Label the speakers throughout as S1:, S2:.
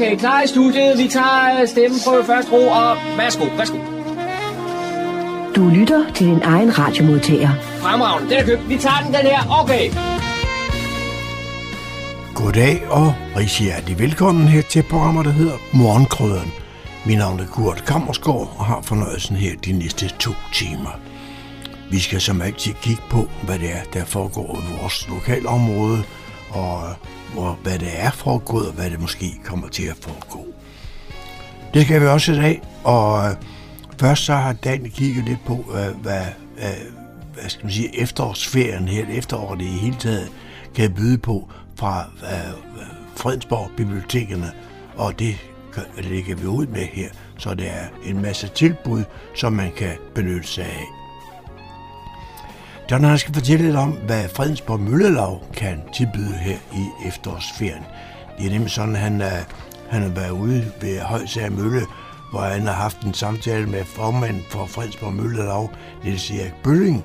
S1: Okay, klar i studiet. Vi tager stemmen på første ro, og værsgo, værsgo.
S2: Du lytter til din egen radiomodtager.
S1: Fremragende, den er købt. Vi tager den, den her. Okay.
S3: Goddag og rigtig hjertelig velkommen her til programmet, der hedder Morgenkrøderen. Mit navn er Kurt Kammersgaard og har fornøjelsen her de næste to timer. Vi skal som altid kigge på, hvad det er, der foregår i vores lokalområde, og hvor, hvad det er foregået, og hvad det måske kommer til at foregå. Det skal vi også i dag, og øh, først så har Dan kigget lidt på, øh, hvad, øh, hvad, skal man sige, efterårsferien her, efteråret i hele taget, kan byde på fra Fredensborg Bibliotekerne, og det lægger vi ud med her, så det er en masse tilbud, som man kan benytte sig af. John han skal fortælle lidt om, hvad Fredensborg Møllelav kan tilbyde her i efterårsferien. Det er nemlig sådan, at han, er, han har været ude ved Højsager Mølle, hvor han har haft en samtale med formanden for Fredensborg Møllelav, Niels Erik Bølling,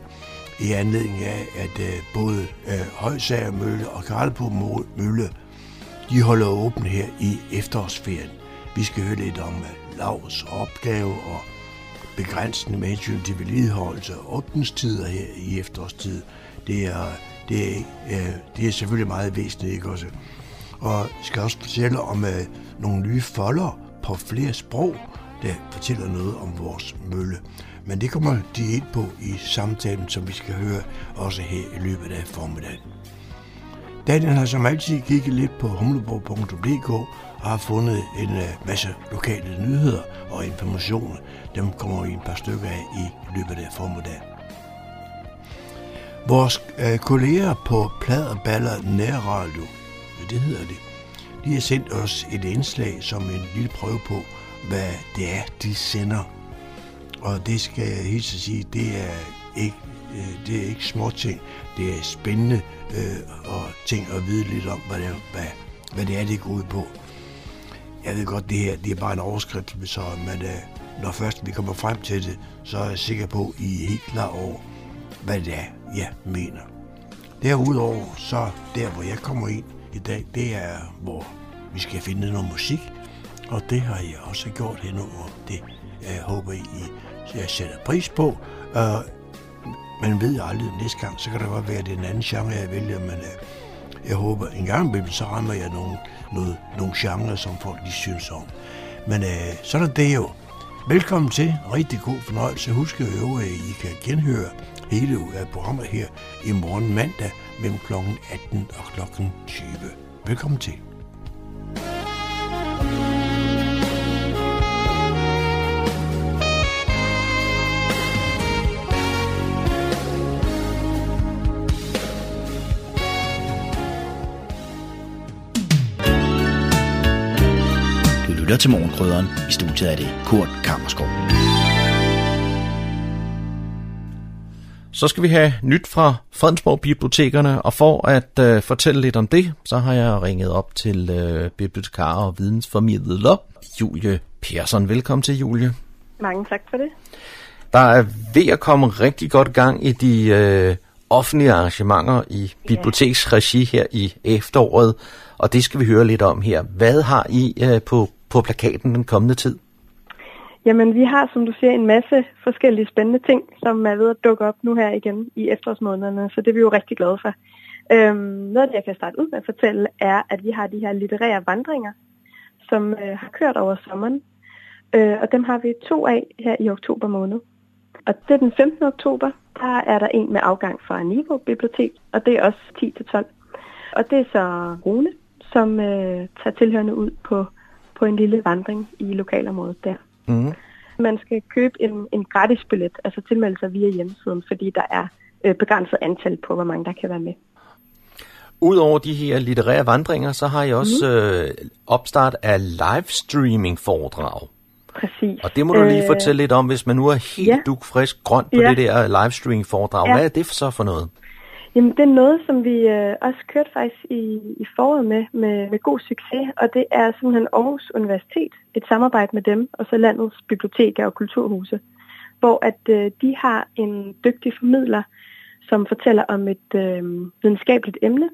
S3: i anledning af, at øh, både øh, Højsager Mølle og Karlebo Mølle, de holder åben her i efterårsferien. Vi skal høre lidt om Lavs opgave og begrænsende med hensyn til vedligeholdelse og åbningstider her i efterårstid. Det er, det er, øh, det er selvfølgelig meget væsentligt, ikke også? Og jeg skal også fortælle om uh, nogle nye folder på flere sprog, der fortæller noget om vores mølle. Men det kommer de ind på i samtalen, som vi skal høre også her i løbet af formiddagen. Daniel har som altid kigget lidt på humleborg.dk og har fundet en øh, masse lokale nyheder og informationer. Dem kommer vi en par stykker af i løbet af formiddagen. Vores øh, kolleger på Plad og Baller Nærradio, det hedder det, de har sendt os et indslag som en lille prøve på, hvad det er, de sender og det skal jeg helt sige, det er ikke, øh, det er ikke små ting. Det er spændende øh, og ting at vide lidt om, hvad det, hvad, hvad det er, det går ud på. Jeg ved godt, det her det er bare en overskrift, så, men øh, når først vi kommer frem til det, så er jeg sikker på, at I er helt klar over, hvad det er, jeg mener. Derudover, så der, hvor jeg kommer ind i dag, det er, hvor vi skal finde noget musik, og det har jeg også gjort henover. Det jeg håber, I jeg sætter pris på. Uh, man ved aldrig næste gang, så kan det godt være, at det er en anden genre, jeg vælger, men uh, jeg håber, en gang imellem, så rammer jeg nogle, noget, nogle genre, som folk de synes om. Men øh, sådan er det jo. Velkommen til. Rigtig god fornøjelse. Husk at øve, at I kan genhøre hele af programmet her i morgen mandag mellem kl. 18 og kl. 20. Velkommen til.
S4: Lytter til Morgenkrydderen. I studiet er det Kurt Kammerskov.
S5: Så skal vi have nyt fra Fredensborg Bibliotekerne, og for at øh, fortælle lidt om det, så har jeg ringet op til øh, bibliotekar og vidensformidler Julie Persson. Velkommen til, Julie.
S6: Mange tak for det.
S5: Der er ved at komme rigtig godt gang i de øh, offentlige arrangementer i biblioteksregi her i efteråret, og det skal vi høre lidt om her. Hvad har I øh, på på plakaten den kommende tid?
S6: Jamen, vi har, som du siger, en masse forskellige spændende ting, som er ved at dukke op nu her igen i efterårsmånederne, så det er vi jo rigtig glade for. Øhm, noget af det, jeg kan starte ud med at fortælle, er, at vi har de her litterære vandringer, som øh, har kørt over sommeren, øh, og dem har vi to af her i oktober måned. Og det er den 15. oktober, der er der en med afgang fra Nivo Bibliotek, og det er også 10-12. Og det er så Rune, som øh, tager tilhørende ud på på en lille vandring i lokalområdet der. Mm. Man skal købe en, en gratis billet, altså tilmelde sig via hjemmesiden, fordi der er øh, begrænset antal på, hvor mange der kan være med.
S5: Udover de her litterære vandringer, så har I også mm. øh, opstart af livestreaming foredrag.
S6: Præcis.
S5: Og det må du lige øh, fortælle lidt om, hvis man nu er helt ja. dukfrisk grøn på ja. det der livestreaming foredrag. Ja. Hvad er det så for noget?
S6: Jamen, det er noget, som vi øh, også kørte faktisk i, i foråret med, med, med god succes, og det er simpelthen Aarhus Universitet, et samarbejde med dem, og så landets biblioteker og kulturhuse, hvor at øh, de har en dygtig formidler, som fortæller om et øh, videnskabeligt emne,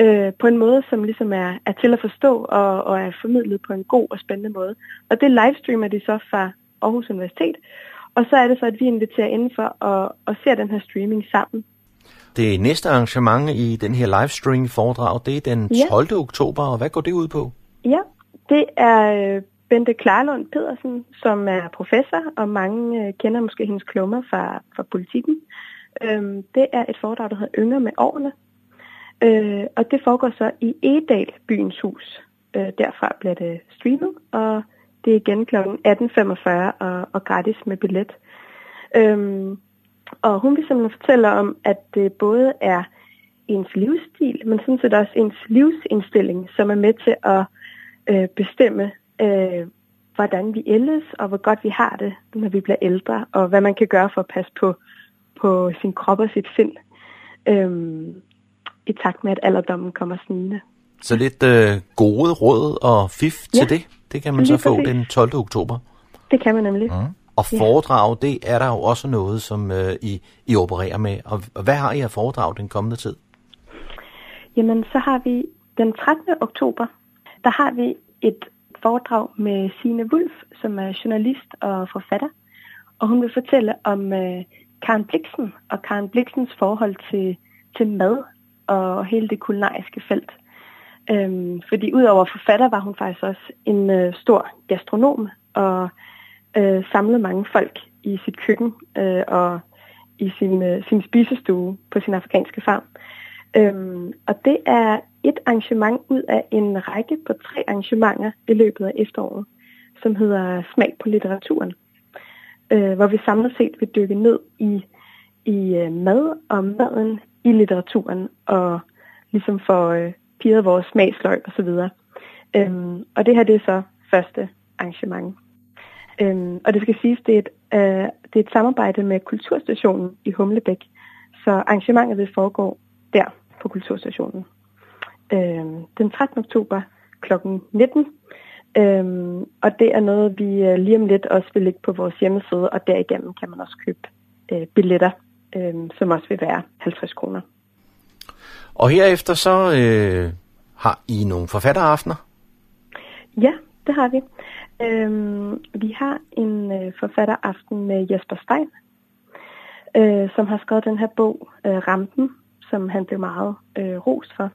S6: øh, på en måde, som ligesom er, er til at forstå og, og er formidlet på en god og spændende måde. Og det livestreamer de så fra Aarhus Universitet, og så er det så, at vi inviterer indenfor og, og ser den her streaming sammen.
S5: Det næste arrangement i den her livestream foredrag, det er den 12. Ja. oktober, og hvad går det ud på?
S6: Ja, det er øh, Bente Klarlund Pedersen, som er professor, og mange øh, kender måske hendes klummer fra, fra politikken. Øhm, det er et foredrag, der hedder Yngre med årene, øh, og det foregår så i Edal byens hus. Øh, derfra bliver det streamet, og det er igen kl. 18.45 og, og gratis med billet. Øhm, og hun vil simpelthen fortælle om, at det både er ens livsstil, men sådan set også ens livsindstilling, som er med til at øh, bestemme, øh, hvordan vi ældes, og hvor godt vi har det, når vi bliver ældre, og hvad man kan gøre for at passe på, på sin krop og sit sind, øh, i takt med, at alderdommen kommer snigende.
S5: Så lidt øh, gode råd og fif ja, til det, det kan man så få præcis. den 12. oktober.
S6: Det kan man nemlig.
S5: Mm. Og foredrag, ja. det er der jo også noget, som øh, I, I opererer med. Og hvad har I af foredrag den kommende tid?
S6: Jamen, så har vi den 13. oktober, der har vi et foredrag med Sine Wulf, som er journalist og forfatter. Og hun vil fortælle om øh, Karen Bliksen og Karen Bliksens forhold til, til mad og hele det kulinariske felt. Øhm, fordi udover forfatter var hun faktisk også en øh, stor gastronom og øh, samle mange folk i sit køkken øh, og i sin, øh, sin spisestue på sin afrikanske farm. Øhm, og det er et arrangement ud af en række på tre arrangementer i løbet af efteråret, som hedder Smag på litteraturen, øh, hvor vi samlet set vil dykke ned i, i øh, mad og maden i litteraturen, og ligesom få øh, piret vores smagsløg osv. Øhm, og det her det er så første arrangement. Øhm, og det skal siges, det er, et, øh, det er et samarbejde med Kulturstationen i Humlebæk, så arrangementet vil foregå der på Kulturstationen. Øhm, den 13. oktober kl. 19. Øhm, og det er noget, vi øh, lige om lidt også vil lægge på vores hjemmeside, og derigennem kan man også købe øh, billetter, øh, som også vil være 50 kroner.
S5: Og herefter så øh, har I nogle forfatteraftener?
S6: Ja, det har vi. Øhm, vi har en øh, forfatteraften med Jesper Stein, øh, som har skrevet den her bog, øh, Rampen, som han blev meget øh, ros for,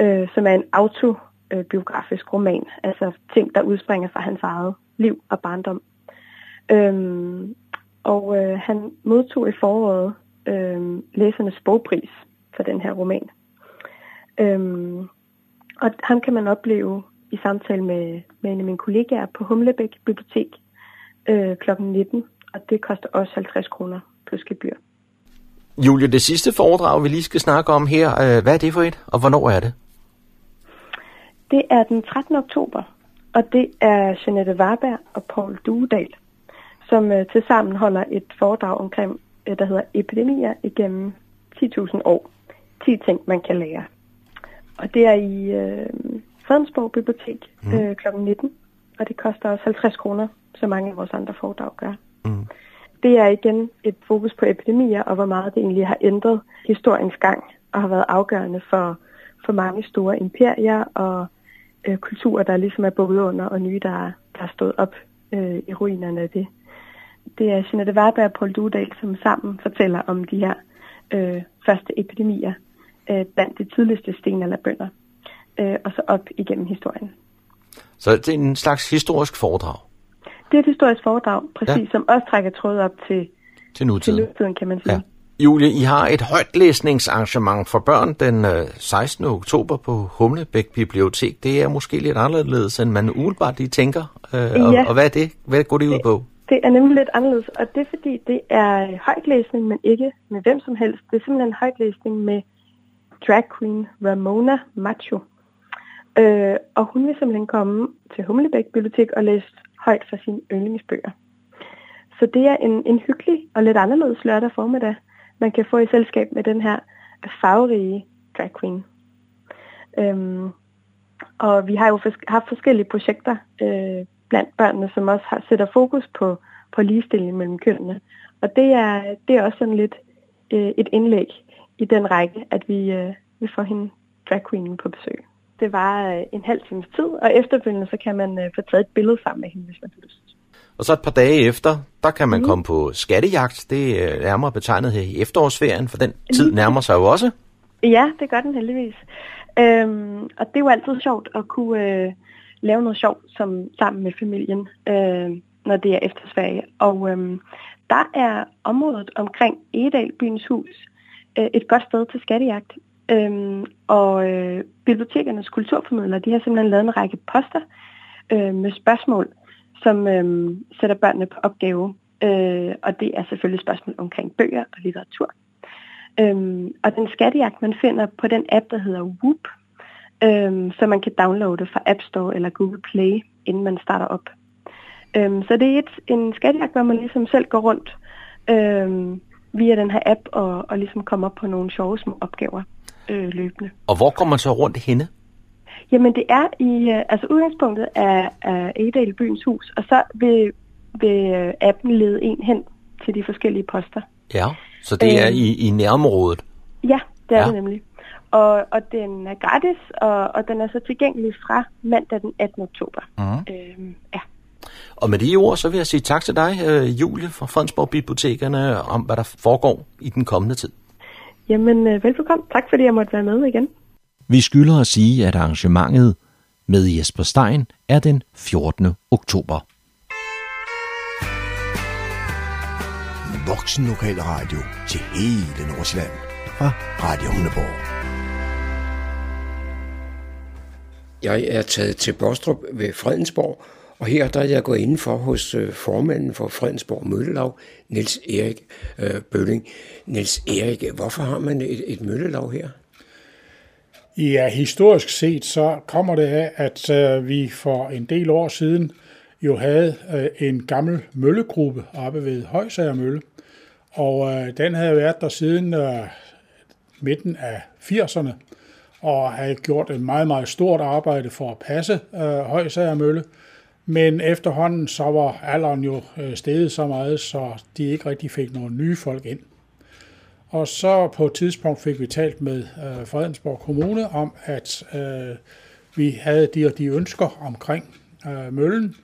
S6: øh, som er en autobiografisk roman, altså ting, der udspringer fra hans eget liv og barndom. Øhm, og øh, han modtog i foråret øh, læsernes bogpris for den her roman. Øhm, og ham kan man opleve i samtale med, med en af mine kollegaer på Humlebæk Bibliotek øh, kl. 19, og det koster også 50 kroner plus gebyr.
S5: Julie, det sidste foredrag, vi lige skal snakke om her, øh, hvad er det for et, og hvornår er det?
S6: Det er den 13. oktober, og det er Jeanette Warberg og Paul Duedal, som øh, tilsammen holder et foredrag omkring, øh, der hedder Epidemier igennem 10.000 år. 10 ting, man kan lære. Og det er i øh, Fredensborg Bibliotek mm. øh, kl. 19, og det koster også 50 kroner, så mange af vores andre foredrag gør. Mm. Det er igen et fokus på epidemier, og hvor meget det egentlig har ændret historiens gang, og har været afgørende for, for mange store imperier og øh, kulturer, der ligesom er bukket under, og nye, der, der er stået op øh, i ruinerne af det. Det er Jeanette Warberg og Paul Dudal, som sammen fortæller om de her øh, første epidemier øh, blandt de tidligste stenalderbønder øh, og så op igennem historien.
S5: Så det er en slags historisk foredrag?
S6: Det er et historisk foredrag, præcis, ja. som også trækker tråd op til,
S5: til nutiden.
S6: til nutiden, kan man sige. Ja.
S5: Julie, I har et højtlæsningsarrangement for børn den 16. Øh, oktober på Humlebæk Bibliotek. Det er måske lidt anderledes, end man umiddelbart lige tænker. Øh, ja. og, og hvad er det? Hvad går det ud på?
S6: Det er nemlig lidt anderledes, og det er fordi, det er højtlæsning, men ikke med hvem som helst. Det er simpelthen højtlæsning med drag queen Ramona Macho. Øh, og hun vil simpelthen komme til Humlebæk Bibliotek og læse højt fra sine yndlingsbøger. Så det er en, en hyggelig og lidt anderledes lørdag formiddag, man kan få i selskab med den her farverige drag queen. Øhm, og vi har jo fors- haft forskellige projekter øh, blandt børnene, som også har, sætter fokus på, på ligestilling mellem kønnene. Og det er, det er også sådan lidt øh, et indlæg i den række, at vi, øh, vi får hende drag queen på besøg. Det var øh, en halv times tid, og efterfølgende så kan man øh, få taget et billede sammen med hende, hvis man har lyst.
S5: Og så et par dage efter, der kan man mm. komme på skattejagt. Det er nærmere betegnet her i efterårsferien, for den tid nærmer sig jo også.
S6: Ja, det gør den heldigvis. Øhm, og det er jo altid sjovt at kunne øh, lave noget sjovt som, sammen med familien, øh, når det er eftersferie. Og øh, der er området omkring Egedal, byens hus, øh, et godt sted til skattejagt. Øhm, og øh, bibliotekernes kulturformidlere, de har simpelthen lavet en række poster øh, med spørgsmål, som øh, sætter børnene på opgave. Øh, og det er selvfølgelig spørgsmål omkring bøger og litteratur. Øhm, og den skattejagt, man finder på den app, der hedder Whoop, øhm, så man kan downloade fra App Store eller Google Play, inden man starter op. Øhm, så det er et, en skattejagt, hvor man ligesom selv går rundt øhm, via den her app og, og ligesom kommer op på nogle sjove små opgaver øh, løbende.
S5: Og hvor kommer man så rundt henne?
S6: Jamen det er i, øh, altså udgangspunktet af, af Egedal Byens Hus, og så vil, vil øh, appen lede en hen til de forskellige poster.
S5: Ja, så det er øhm, i, i nærområdet?
S6: Ja, det er ja. det nemlig. Og, og den er gratis, og, og den er så tilgængelig fra mandag den 18. oktober. Mm. Øhm, ja.
S5: Og med de ord, så vil jeg sige tak til dig, øh, Julie fra Fredensborg Bibliotekerne, om hvad der foregår i den kommende tid.
S6: Jamen, øh, velbekomme. Tak fordi jeg måtte være med igen.
S5: Vi skylder at sige, at arrangementet med Jesper Stein er den 14. oktober.
S3: Voksen Lokal Radio til hele Nordsjælland fra Radio Hundeborg.
S7: Jeg er taget til Bostrup ved Fredensborg, og her der er jeg gået indenfor hos øh, formanden for Fredensborg Møllelag, Niels Erik øh, Bølling. Niels Erik, hvorfor har man et, et møllelag her?
S8: Ja, historisk set så kommer det af, at øh, vi for en del år siden jo havde øh, en gammel møllegruppe oppe ved Højsager Mølle. Og øh, den havde været der siden øh, midten af 80'erne og havde gjort et meget, meget stort arbejde for at passe øh, Højsager Mølle. Men efterhånden så var alderen jo øh, steget så meget, så de ikke rigtig fik nogle nye folk ind. Og så på et tidspunkt fik vi talt med øh, Fredensborg Kommune om, at øh, vi havde de og de ønsker omkring øh, møllen.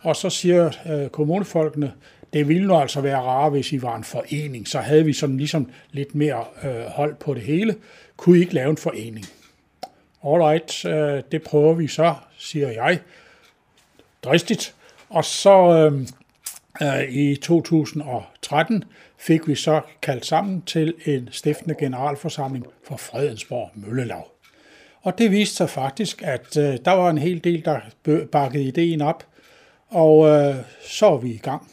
S8: Og så siger øh, kommunefolkene, det ville nu altså være rart, hvis I var en forening. Så havde vi sådan ligesom lidt mere øh, hold på det hele. Kunne I ikke lave en forening? Alright, øh, det prøver vi så, siger jeg. Dristigt. Og så øh, øh, i 2013 fik vi så kaldt sammen til en stiftende generalforsamling for Fredensborg Møllelag. Og det viste sig faktisk, at øh, der var en hel del, der bakkede ideen op, og øh, så er vi i gang.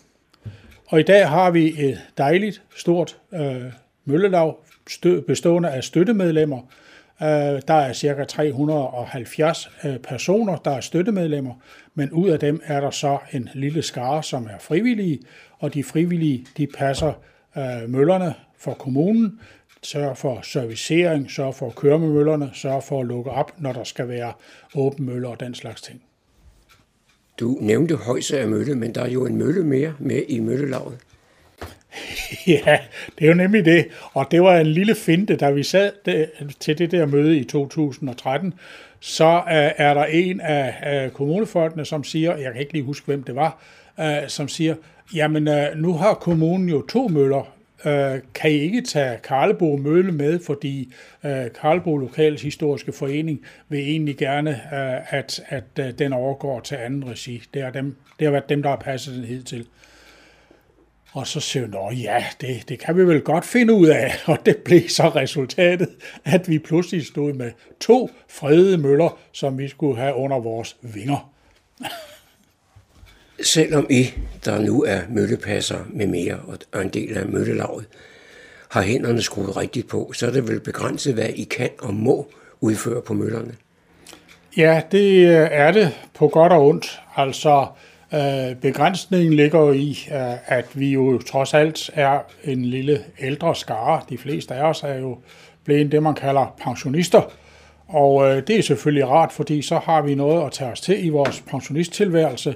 S8: Og i dag har vi et dejligt, stort øh, møllelag stø, bestående af støttemedlemmer. Øh, der er ca. 370 øh, personer, der er støttemedlemmer, men ud af dem er der så en lille skare, som er frivillige, og de frivillige de passer øh, møllerne for kommunen, sørger for servicering, sørger for at køre med møllerne, sørger for at lukke op, når der skal være åben møller og den slags ting.
S7: Du nævnte Højsager Mølle, men der er jo en mølle mere med i møllelaget.
S8: ja, det er jo nemlig det. Og det var en lille finte, da vi sad til det der møde i 2013, så øh, er der en af kommunefolkene, som siger, jeg kan ikke lige huske, hvem det var, øh, som siger, jamen øh, nu har kommunen jo to møller, kan I ikke tage Karlebo Mølle med, fordi Karlebo Lokals Historiske Forening vil egentlig gerne, at, at den overgår til anden regi. Det, er dem, det har været dem, der har passet den hidtil. til. Og så siger vi, ja, det, det kan vi vel godt finde ud af. Og det blev så resultatet, at vi pludselig stod med to fredede møller, som vi skulle have under vores vinger.
S7: Selvom I, der nu er møllepasser med mere og en del af møllelaget, har hænderne skruet rigtigt på, så er det vel begrænset, hvad I kan og må udføre på møllerne?
S8: Ja, det er det på godt og ondt. Altså, Øh, Øh, begrænsningen ligger jo i, øh, at vi jo trods alt er en lille ældre skare. De fleste af os er jo blevet det, man kalder pensionister. Og øh, det er selvfølgelig rart, fordi så har vi noget at tage os til i vores pensionisttilværelse.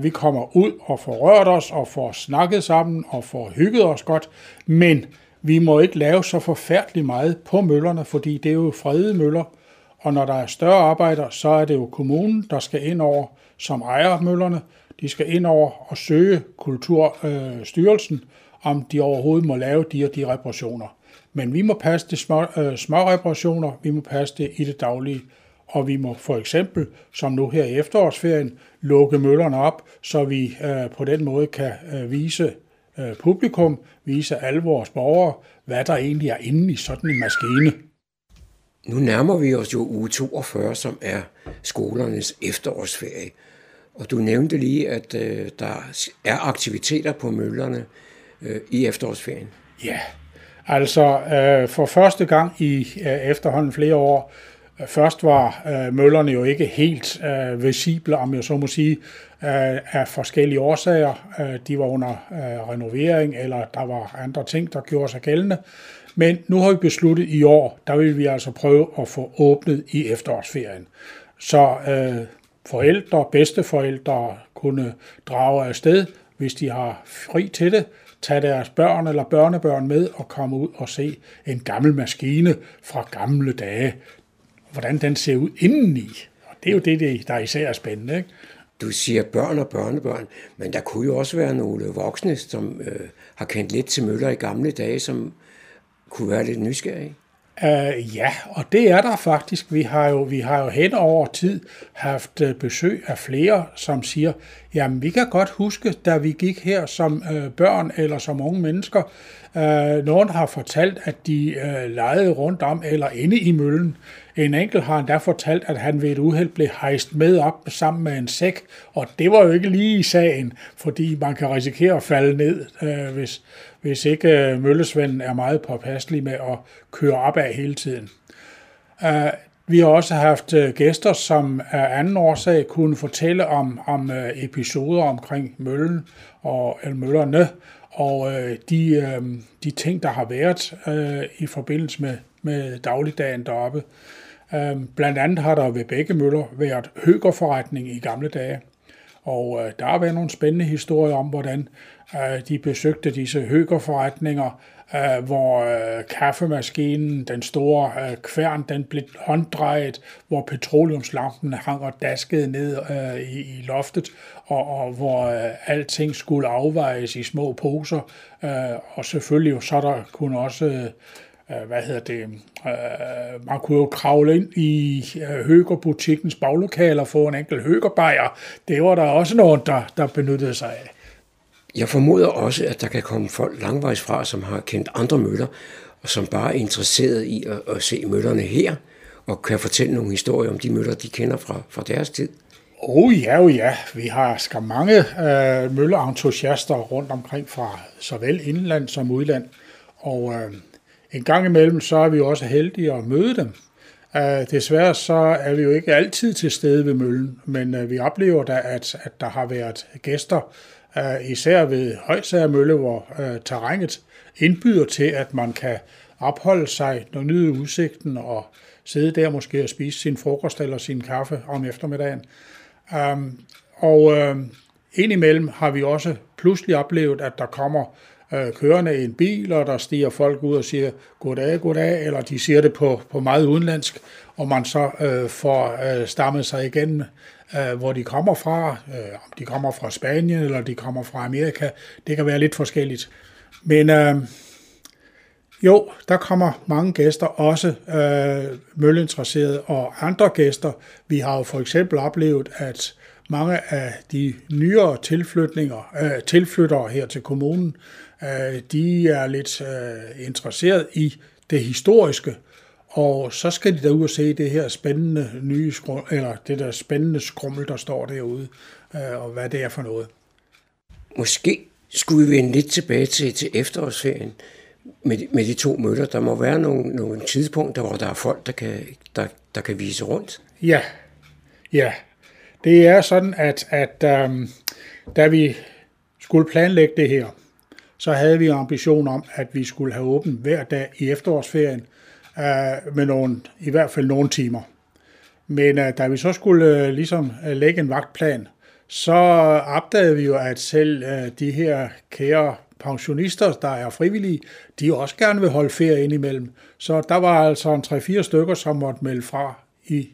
S8: Vi kommer ud og får rørt os og får snakket sammen og får hygget os godt. Men vi må ikke lave så forfærdeligt meget på møllerne, fordi det er jo fredede møller. Og når der er større arbejder, så er det jo kommunen, der skal ind over som ejer møllerne. De skal ind over og søge Kulturstyrelsen, øh, om de overhovedet må lave de og de reparationer. Men vi må passe de små, øh, små reparationer, vi må passe det i det daglige, og vi må for eksempel, som nu her i efterårsferien, lukke møllerne op, så vi øh, på den måde kan øh, vise øh, publikum, vise alle vores borgere, hvad der egentlig er inde i sådan en maskine.
S7: Nu nærmer vi os jo uge 42, som er skolernes efterårsferie. Og du nævnte lige, at øh, der er aktiviteter på møllerne øh, i efterårsferien.
S8: Ja, altså øh, for første gang i øh, efterhånden flere år, øh, først var øh, møllerne jo ikke helt øh, visible, om jeg så må sige, øh, af forskellige årsager. Øh, de var under øh, renovering, eller der var andre ting, der gjorde sig gældende. Men nu har vi besluttet i år, der vil vi altså prøve at få åbnet i efterårsferien. Så øh, forældre, bedsteforældre kunne drage afsted, hvis de har fri til det, tage deres børn eller børnebørn med og komme ud og se en gammel maskine fra gamle dage. Hvordan den ser ud indeni. Og det er jo det, der især er spændende. Ikke?
S7: Du siger børn og børnebørn, men der kunne jo også være nogle voksne, som øh, har kendt lidt til møller i gamle dage, som kunne være lidt nysgerrige.
S8: Uh, ja, og det er der faktisk. Vi har jo, vi har jo hen over tid haft øh, besøg af flere, som siger, jamen vi kan godt huske, da vi gik her som uh, børn eller som unge mennesker, uh, nogen har fortalt, at de uh, legede rundt om eller inde i møllen. En enkelt har endda fortalt, at han ved et uheld blev hejst med op sammen med en sæk, og det var jo ikke lige i sagen, fordi man kan risikere at falde ned, uh, hvis, hvis ikke øh, møllesvenden er meget påpasselig med at køre op af hele tiden. Øh, vi har også haft øh, gæster, som af anden årsag kunne fortælle om, om episoder omkring møllen og eller møllerne, og de, de ting, der har været i forbindelse med, med dagligdagen deroppe. Blandt andet har der ved begge møller været høgerforretning i gamle dage. Og øh, der har været nogle spændende historier om, hvordan Øh, de besøgte disse høgerforretninger, øh, hvor øh, kaffemaskinen, den store øh, kværn, den blev hånddrejet, hvor petroleumslampen hang og daskede ned øh, i, loftet, og, og hvor alting skulle afvejes i små poser, og selvfølgelig så der kunne også hvad hedder det, man kunne jo kravle ind i høgerbutikkens baglokaler og få en enkelt høgerbejer. Det var der også nogen, der, der benyttede sig af.
S7: Jeg formoder også, at der kan komme folk langvejs fra, som har kendt andre møller, og som bare er interesseret i at, at se møllerne her, og kan fortælle nogle historier om de møller, de kender fra, fra deres tid.
S8: Oh ja, oh ja. Vi har skam mange øh, mølleentusiaster rundt omkring fra såvel indland som udland. Og øh, en gang imellem, så er vi også heldige at møde dem. Uh, desværre så er vi jo ikke altid til stede ved møllen, men uh, vi oplever da, at, at der har været gæster, uh, især ved Højsager Mølle, hvor terrænet indbyder til, at man kan opholde sig, når nyde udsigten og sidde der måske og spise sin frokost eller sin kaffe om eftermiddagen. Um, og um, indimellem har vi også pludselig oplevet, at der kommer Øh, kørende i en bil, og der stiger folk ud og siger goddag, goddag, eller de siger det på, på meget udenlandsk, og man så øh, får øh, stammet sig igen øh, hvor de kommer fra. Øh, om de kommer fra Spanien, eller de kommer fra Amerika. Det kan være lidt forskelligt. Men øh, jo, der kommer mange gæster, også øh, mølleinteresserede og andre gæster. Vi har jo for eksempel oplevet, at mange af de nyere tilflytninger, øh, tilflyttere her til kommunen, de er lidt øh, interesseret i det historiske, og så skal de derud og se det her spændende nye skrum, eller det der spændende skrummel, der står derude, øh, og hvad det er for noget.
S7: Måske skulle vi vende lidt tilbage til, til efterårsferien med, med de to møller. Der må være nogle, nogle tidspunkter, hvor der er folk, der kan, der, der kan vise rundt.
S8: Ja, ja. Det er sådan, at, at um, da vi skulle planlægge det her, så havde vi ambition om, at vi skulle have åbent hver dag i efterårsferien, øh, med nogle, i hvert fald nogle timer. Men øh, da vi så skulle øh, ligesom øh, lægge en vagtplan, så opdagede vi jo, at selv øh, de her kære pensionister, der er frivillige, de også gerne vil holde ferie indimellem. Så der var altså en 3-4 stykker, som måtte melde fra i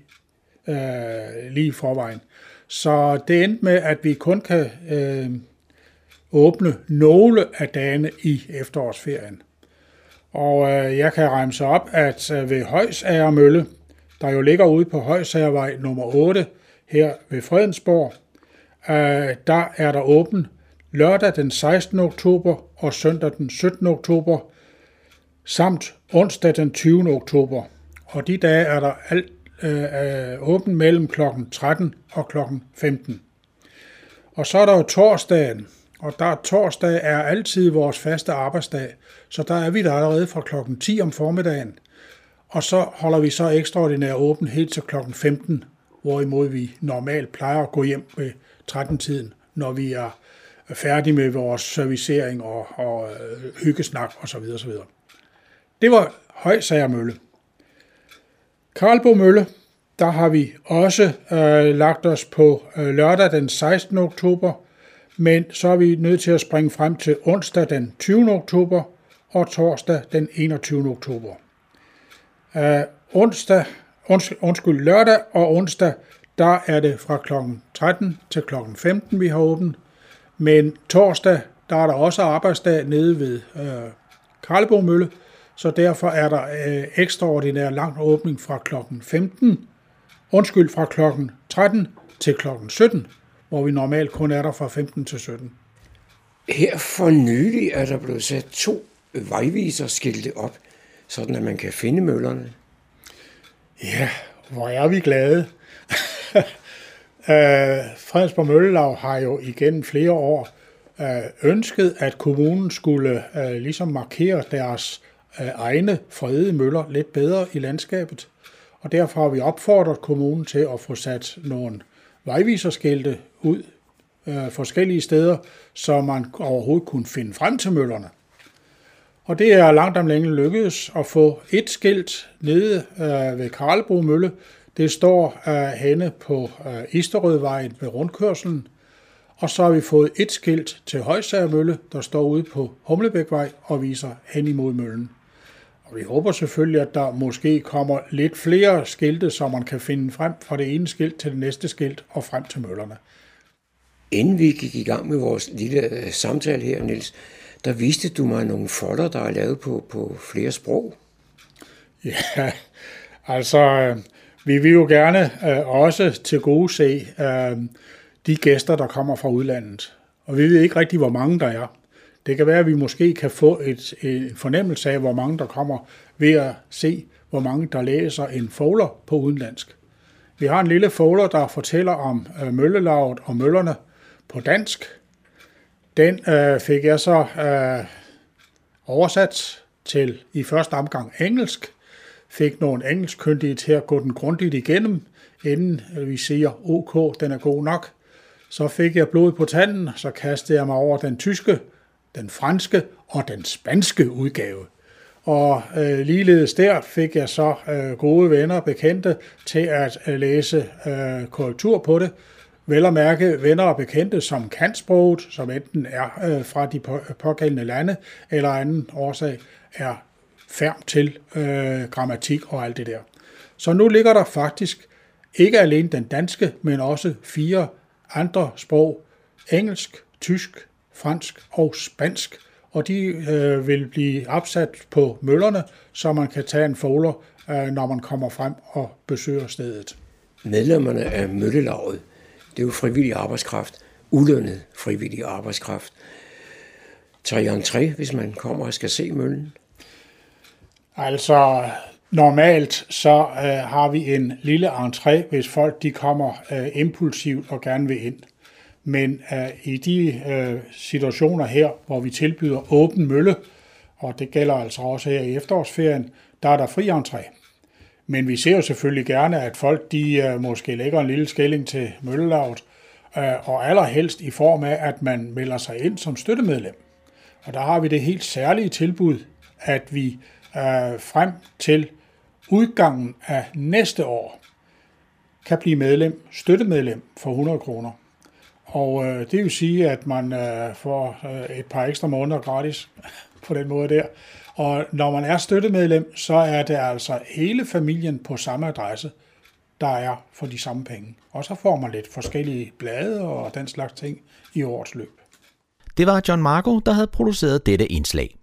S8: øh, lige forvejen. Så det endte med, at vi kun kan øh, åbne nogle af dagene i efterårsferien. Og øh, jeg kan regne op, at øh, ved Højsager Mølle, der jo ligger ude på Højsagervej nummer 8 her ved Fredensborg, øh, der er der åben lørdag den 16. oktober og søndag den 17. oktober, samt onsdag den 20. oktober. Og de dage er der alt øh, øh åben mellem kl. 13 og kl. 15. Og så er der jo torsdagen, og der torsdag er altid vores faste arbejdsdag, så der er vi der allerede fra klokken 10 om formiddagen. Og så holder vi så ekstraordinær åben helt til klokken 15, hvorimod vi normalt plejer at gå hjem ved 13-tiden, når vi er færdige med vores servicering og, og øh, hyggesnak osv. osv. Det var Højsager Mølle. Karlbo Mølle, der har vi også øh, lagt os på øh, lørdag den 16. oktober, men så er vi nødt til at springe frem til onsdag den 20. oktober og torsdag den 21. oktober. Uh, onsdag, uns, undskyld, lørdag og onsdag, der er det fra kl. 13 til kl. 15, vi har åbent. Men torsdag, der er der også arbejdsdag nede ved øh, Karlebo Mølle, så derfor er der øh, ekstraordinær lang åbning fra kl. 15, undskyld, fra kl. 13 til kl. 17, hvor vi normalt kun er der fra 15 til 17.
S7: Her for nylig er der blevet sat to vejviserskilte op, sådan at man kan finde møllerne.
S8: Ja, hvor er vi glade. Uh, Fredensborg Møllelav har jo igen flere år uh, ønsket, at kommunen skulle uh, ligesom markere deres egne fredede møller lidt bedre i landskabet. Og derfor har vi opfordret kommunen til at få sat nogle vejviserskilte ud øh, forskellige steder, så man overhovedet kunne finde frem til møllerne. Og det er langt om længe lykkedes at få et skilt nede øh, ved Karlbro Mølle, det står øh, henne på øh, Isterødvejen ved rundkørselen, og så har vi fået et skilt til Højsagermølle, der står ude på Humlebækvej og viser hen imod møllen. Og vi håber selvfølgelig, at der måske kommer lidt flere skilte, så man kan finde frem fra det ene skilt til det næste skilt og frem til møllerne.
S7: Inden vi gik i gang med vores lille samtale her, Niels, der viste du mig nogle folder, der er lavet på, på flere sprog.
S8: Ja, altså vi vil jo gerne øh, også til gode se øh, de gæster, der kommer fra udlandet. Og vi ved ikke rigtig, hvor mange der er. Det kan være, at vi måske kan få et, en fornemmelse af, hvor mange der kommer ved at se, hvor mange der læser en folder på udenlandsk. Vi har en lille folder, der fortæller om øh, møllelaget og møllerne på dansk. Den øh, fik jeg så øh, oversat til i første omgang engelsk, fik nogle engelskkyndige til at gå den grundigt igennem, inden øh, vi siger, OK, den er god nok. Så fik jeg blod på tanden, så kastede jeg mig over den tyske, den franske og den spanske udgave. Og øh, ligeledes der fik jeg så øh, gode venner og bekendte til at øh, læse øh, korrektur på det. Vel at mærke venner og bekendte, som kan sproget, som enten er øh, fra de pågældende lande, eller anden årsag er færm til øh, grammatik og alt det der. Så nu ligger der faktisk ikke alene den danske, men også fire andre sprog, engelsk, tysk, fransk og spansk, og de øh, vil blive opsat på møllerne, så man kan tage en folder, øh, når man kommer frem og besøger stedet.
S7: Medlemmerne af møllelaget, det er jo frivillig arbejdskraft, ulønnet frivillig arbejdskraft. Tager entré, hvis man kommer og skal se møllen?
S8: Altså, normalt så øh, har vi en lille entré, hvis folk de kommer øh, impulsivt og gerne vil ind. Men øh, i de øh, situationer her, hvor vi tilbyder åben mølle, og det gælder altså også her i efterårsferien, der er der fri entré. Men vi ser jo selvfølgelig gerne, at folk de øh, måske lægger en lille skilling til møllelaget, øh, og allerhelst i form af, at man melder sig ind som støttemedlem. Og der har vi det helt særlige tilbud, at vi øh, frem til udgangen af næste år kan blive medlem, støttemedlem for 100 kroner. Og øh, det vil sige, at man øh, får øh, et par ekstra måneder gratis på den måde der. Og når man er støttemedlem, så er det altså hele familien på samme adresse. der er for de samme penge. Og så får man lidt forskellige blade og den slags ting i årets løb.
S5: Det var John Marco, der havde produceret dette indslag.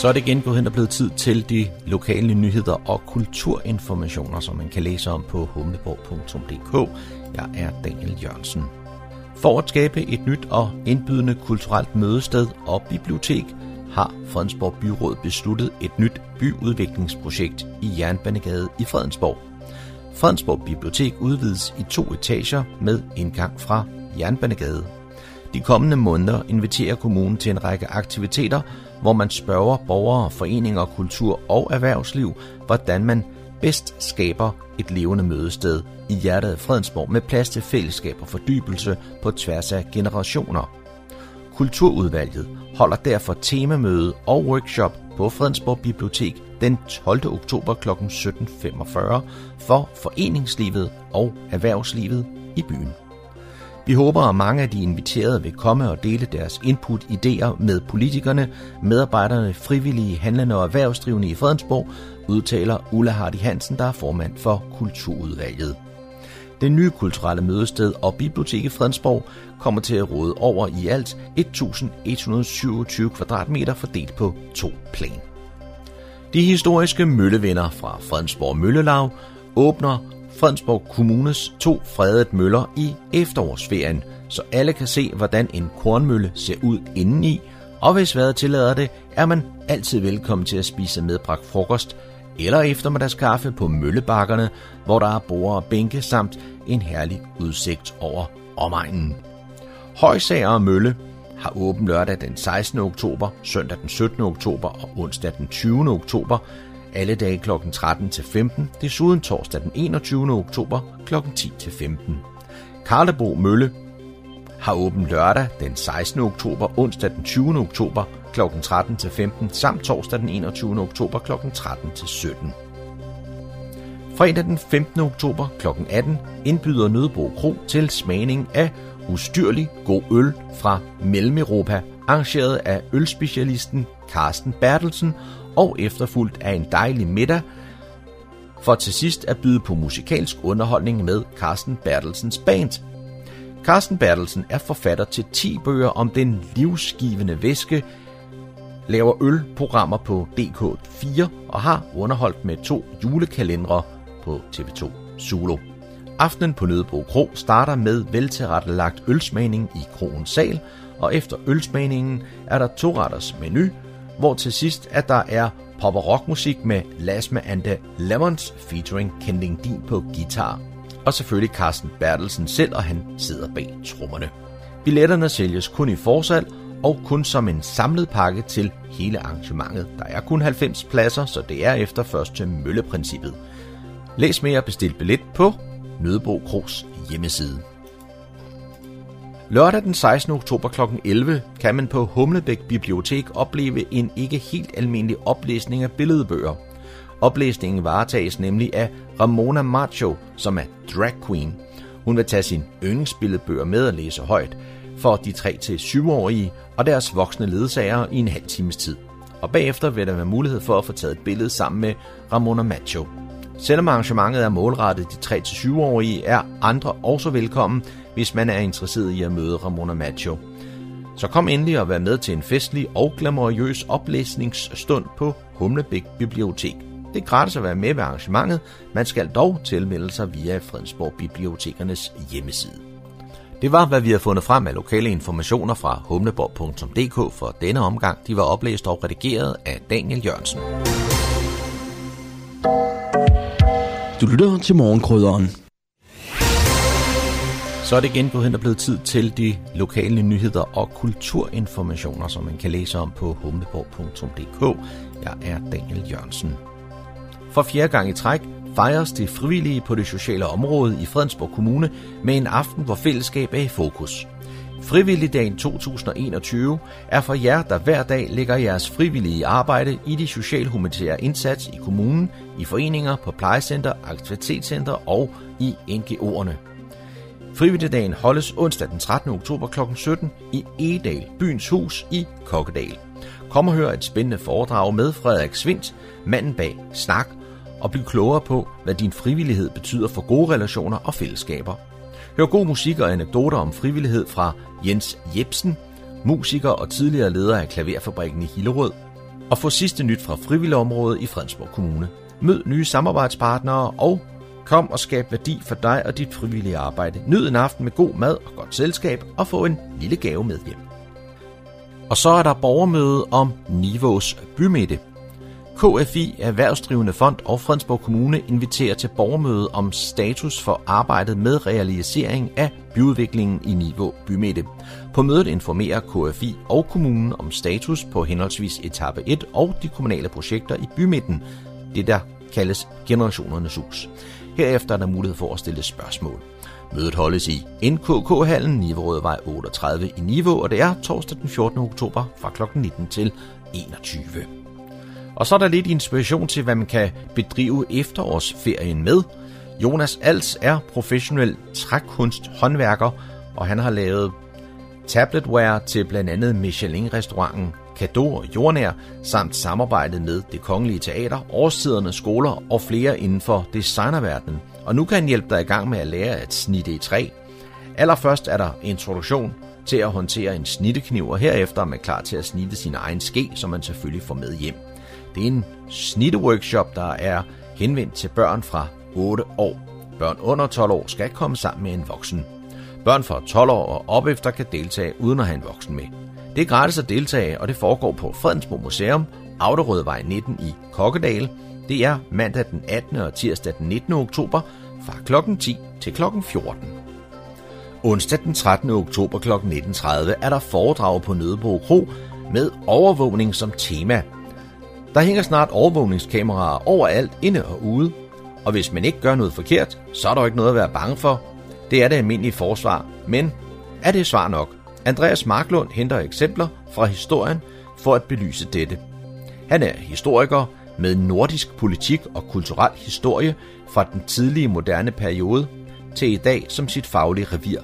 S5: Så er det igen gået hen og blevet tid til de lokale nyheder og kulturinformationer, som man kan læse om på humleborg.dk. Jeg er Daniel Jørgensen. For at skabe et nyt og indbydende kulturelt mødested og bibliotek, har Fredensborg Byråd besluttet et nyt byudviklingsprojekt i Jernbanegade i Fredensborg. Fredensborg Bibliotek udvides i to etager med indgang fra Jernbanegade. De kommende måneder inviterer kommunen til en række aktiviteter, hvor man spørger borgere, foreninger, kultur og erhvervsliv, hvordan man bedst skaber et levende mødested i hjertet af Fredensborg med plads til fællesskab og fordybelse på tværs af generationer. Kulturudvalget holder derfor temamøde og workshop på Fredensborg Bibliotek den 12. oktober kl. 17.45 for foreningslivet og erhvervslivet i byen. Vi håber, at mange af de inviterede vil komme og dele deres input, idéer med politikerne, medarbejderne, frivillige, handlende og erhvervsdrivende i Fredensborg, udtaler Ulla Hardy Hansen, der er formand for Kulturudvalget. Det nye kulturelle mødested og bibliotek i Fredensborg kommer til at råde over i alt 1127 kvadratmeter fordelt på to plan. De historiske møllevinder fra Fredensborg Møllelag åbner Fredensborg Kommunes to fredede møller i efterårsferien, så alle kan se, hvordan en kornmølle ser ud indeni, og hvis vejret tillader det, er man altid velkommen til at spise medbragt frokost eller eftermiddagskaffe på møllebakkerne, hvor der er borde og bænke samt en herlig udsigt over omegnen. Højsager og Mølle har åben lørdag den 16. oktober, søndag den 17. oktober og onsdag den 20. oktober, alle dage kl. 13 til 15, desuden torsdag den 21. oktober kl. 10 til 15. Karlebo Mølle har åben lørdag den 16. oktober, onsdag den 20. oktober kl. 13 til 15, samt torsdag den 21. oktober kl. 13 til 17. Fredag den 15. oktober kl. 18 indbyder Nødbro Kro til smagning af ustyrlig god øl fra Mellem-Europa, arrangeret af ølspecialisten Carsten Bertelsen og efterfulgt af en dejlig middag, for til sidst at byde på musikalsk underholdning med Carsten Bertelsens band. Carsten Bertelsen er forfatter til 10 bøger om den livsgivende væske, laver ølprogrammer på DK4 og har underholdt med to julekalendere på TV2 Zulu. Aftenen på Nødebro Kro starter med veltilrettelagt ølsmagning i kroens sal, og efter ølsmagningen er der to retters menu, hvor til sidst at der er pop- og rockmusik med Lasme and the Lemons featuring Kending Din på guitar. Og selvfølgelig Carsten Bertelsen selv, og han sidder bag trommerne. Billetterne sælges kun i forsalg, og kun som en samlet pakke til hele arrangementet. Der er kun 90 pladser, så det er efter først til mølleprincippet. Læs mere og bestil billet på Nødebro Kros hjemmeside. Lørdag den 16. oktober kl. 11 kan man på Humlebæk Bibliotek opleve en ikke helt almindelig oplæsning af billedbøger. Oplæsningen varetages nemlig af Ramona Macho, som er drag queen. Hun vil tage sin yndlingsbilledbøger med og læse højt for de 3-7-årige og deres voksne ledsager i en halv times tid. Og bagefter vil der være mulighed for at få taget et billede sammen med Ramona Macho. Selvom arrangementet er målrettet de 3-7-årige, er andre også velkommen, hvis man er interesseret i at møde Ramona Macho. Så kom endelig og vær med til en festlig og glamourøs oplæsningsstund på Humlebæk Bibliotek. Det er gratis at være med ved arrangementet, man skal dog tilmelde sig via Fredensborg Bibliotekernes hjemmeside. Det var, hvad vi har fundet frem af lokale informationer fra humleborg.dk for denne omgang. De var oplæst og redigeret af Daniel Jørgensen.
S4: Du lytter til morgenkrydderen.
S5: Så er det igen gået hen og blevet tid til de lokale nyheder og kulturinformationer, som man kan læse om på humleborg.dk. Jeg er Daniel Jørgensen. For fjerde gang i træk fejres det frivillige på det sociale område i Fredensborg Kommune med en aften, hvor fællesskab er i fokus. Frivilligdagen 2021 er for jer, der hver dag lægger jeres frivillige arbejde i de socialhumanitære indsats i kommunen, i foreninger, på plejecenter, aktivitetscenter og i NGO'erne. Frivilligdagen holdes onsdag den 13. oktober kl. 17 i Egedal, byens hus i Kokkedal. Kom og hør et spændende foredrag med Frederik Svindt, manden bag Snak, og bliv klogere på, hvad din frivillighed betyder for gode relationer og fællesskaber. Hør god musik og anekdoter om frivillighed fra Jens Jebsen, musiker og tidligere leder af Klaverfabrikken i Hillerød, og få sidste nyt fra frivilligområdet i Fredensborg Kommune. Mød nye samarbejdspartnere og kom og skab værdi for dig og dit frivillige arbejde. Nyd en aften med god mad og godt selskab og få en lille gave med hjem. Og så er der borgermøde om Nivås bymidte. KFI Erhvervsdrivende Fond og Fredensborg Kommune inviterer til borgermøde om status for arbejdet med realisering af byudviklingen i Niveau Bymidte. På mødet informerer KFI og kommunen om status på henholdsvis etape 1 og de kommunale projekter i bymidten, det der kaldes Generationernes Hus. Herefter er der mulighed for at stille spørgsmål. Mødet holdes i NKK-hallen, Niveauvej 38 i Niveau, og det er torsdag den 14. oktober fra kl. 19 til 21. Og så er der lidt inspiration til, hvad man kan bedrive efterårsferien med. Jonas Als er professionel trækunsthåndværker, og han har lavet tabletware til blandt andet Michelin-restauranten Kado og Jordnær, samt samarbejdet med det kongelige teater, årstiderne, skoler og flere inden for designerverdenen. Og nu kan han hjælpe dig i gang med at lære at snitte i træ. Allerførst er der introduktion til at håndtere en snittekniv, og herefter er man klar til at snitte sin egen ske, som man selvfølgelig får med hjem. Det er en snitteworkshop, der er henvendt til børn fra 8 år. Børn under 12 år skal komme sammen med en voksen. Børn fra 12 år og op efter kan deltage uden at have en voksen med. Det er gratis at deltage, og det foregår på Fredensborg Museum, Auderødvej 19 i Kokkedal. Det er mandag den 18. og tirsdag den 19. oktober fra kl. 10 til kl. 14. Onsdag den 13. oktober kl. 19.30 er der foredrag på Nødebro Kro med overvågning som tema. Der hænger snart overvågningskameraer overalt, inde og ude, og hvis man ikke gør noget forkert, så er der ikke noget at være bange for. Det er det almindelige forsvar, men er det svar nok? Andreas Marklund henter eksempler fra historien for at belyse dette. Han er historiker med nordisk politik og kulturel historie fra den tidlige moderne periode til i dag som sit faglige revir.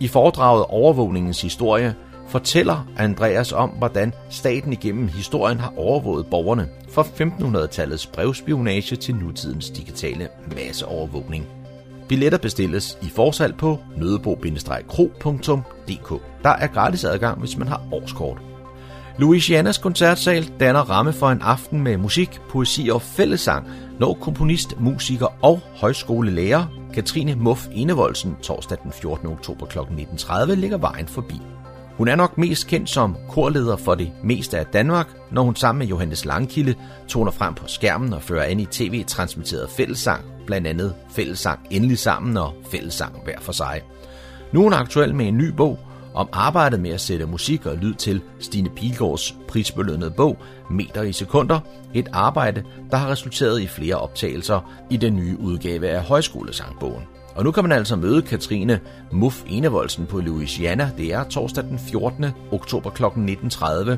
S5: I foredraget Overvågningens historie fortæller Andreas om, hvordan staten igennem historien har overvåget borgerne fra 1500-tallets brevspionage til nutidens digitale masseovervågning. Billetter bestilles i forsalg på nødebo-kro.dk. Der er gratis adgang, hvis man har årskort. Louisianas koncertsal danner ramme for en aften med musik, poesi og fællesang, når komponist, musiker og højskolelærer Katrine Muff Enevoldsen torsdag den 14. oktober kl. 19.30 ligger vejen forbi. Hun er nok mest kendt som korleder for det meste af Danmark, når hun sammen med Johannes Langkilde toner frem på skærmen og fører an i tv-transmitteret fællessang, blandt andet fællessang Endelig Sammen og fællessang hver for sig. Nu er hun aktuel med en ny bog om arbejdet med at sætte musik og lyd til Stine Pilgaards prisbelønnede bog Meter i sekunder, et arbejde, der har resulteret i flere optagelser i den nye udgave af Højskolesangbogen. Og nu kan man altså møde Katrine Muff Enevoldsen på Louisiana. Det er torsdag den 14. oktober kl. 19.30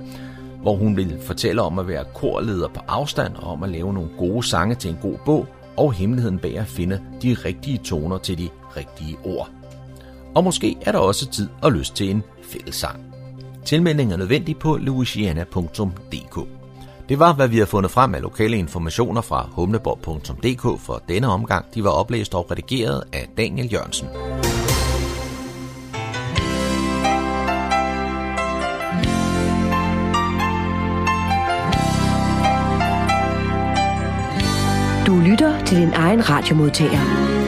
S5: hvor hun vil fortælle om at være korleder på afstand og om at lave nogle gode sange til en god bog og hemmeligheden bag at finde de rigtige toner til de rigtige ord. Og måske er der også tid og lyst til en fællessang. Tilmelding er nødvendig på louisiana.dk. Det var, hvad vi har fundet frem af lokale informationer fra humleborg.dk for denne omgang. De var oplæst og redigeret af Daniel Jørgensen.
S2: Du lytter til din egen radiomodtager.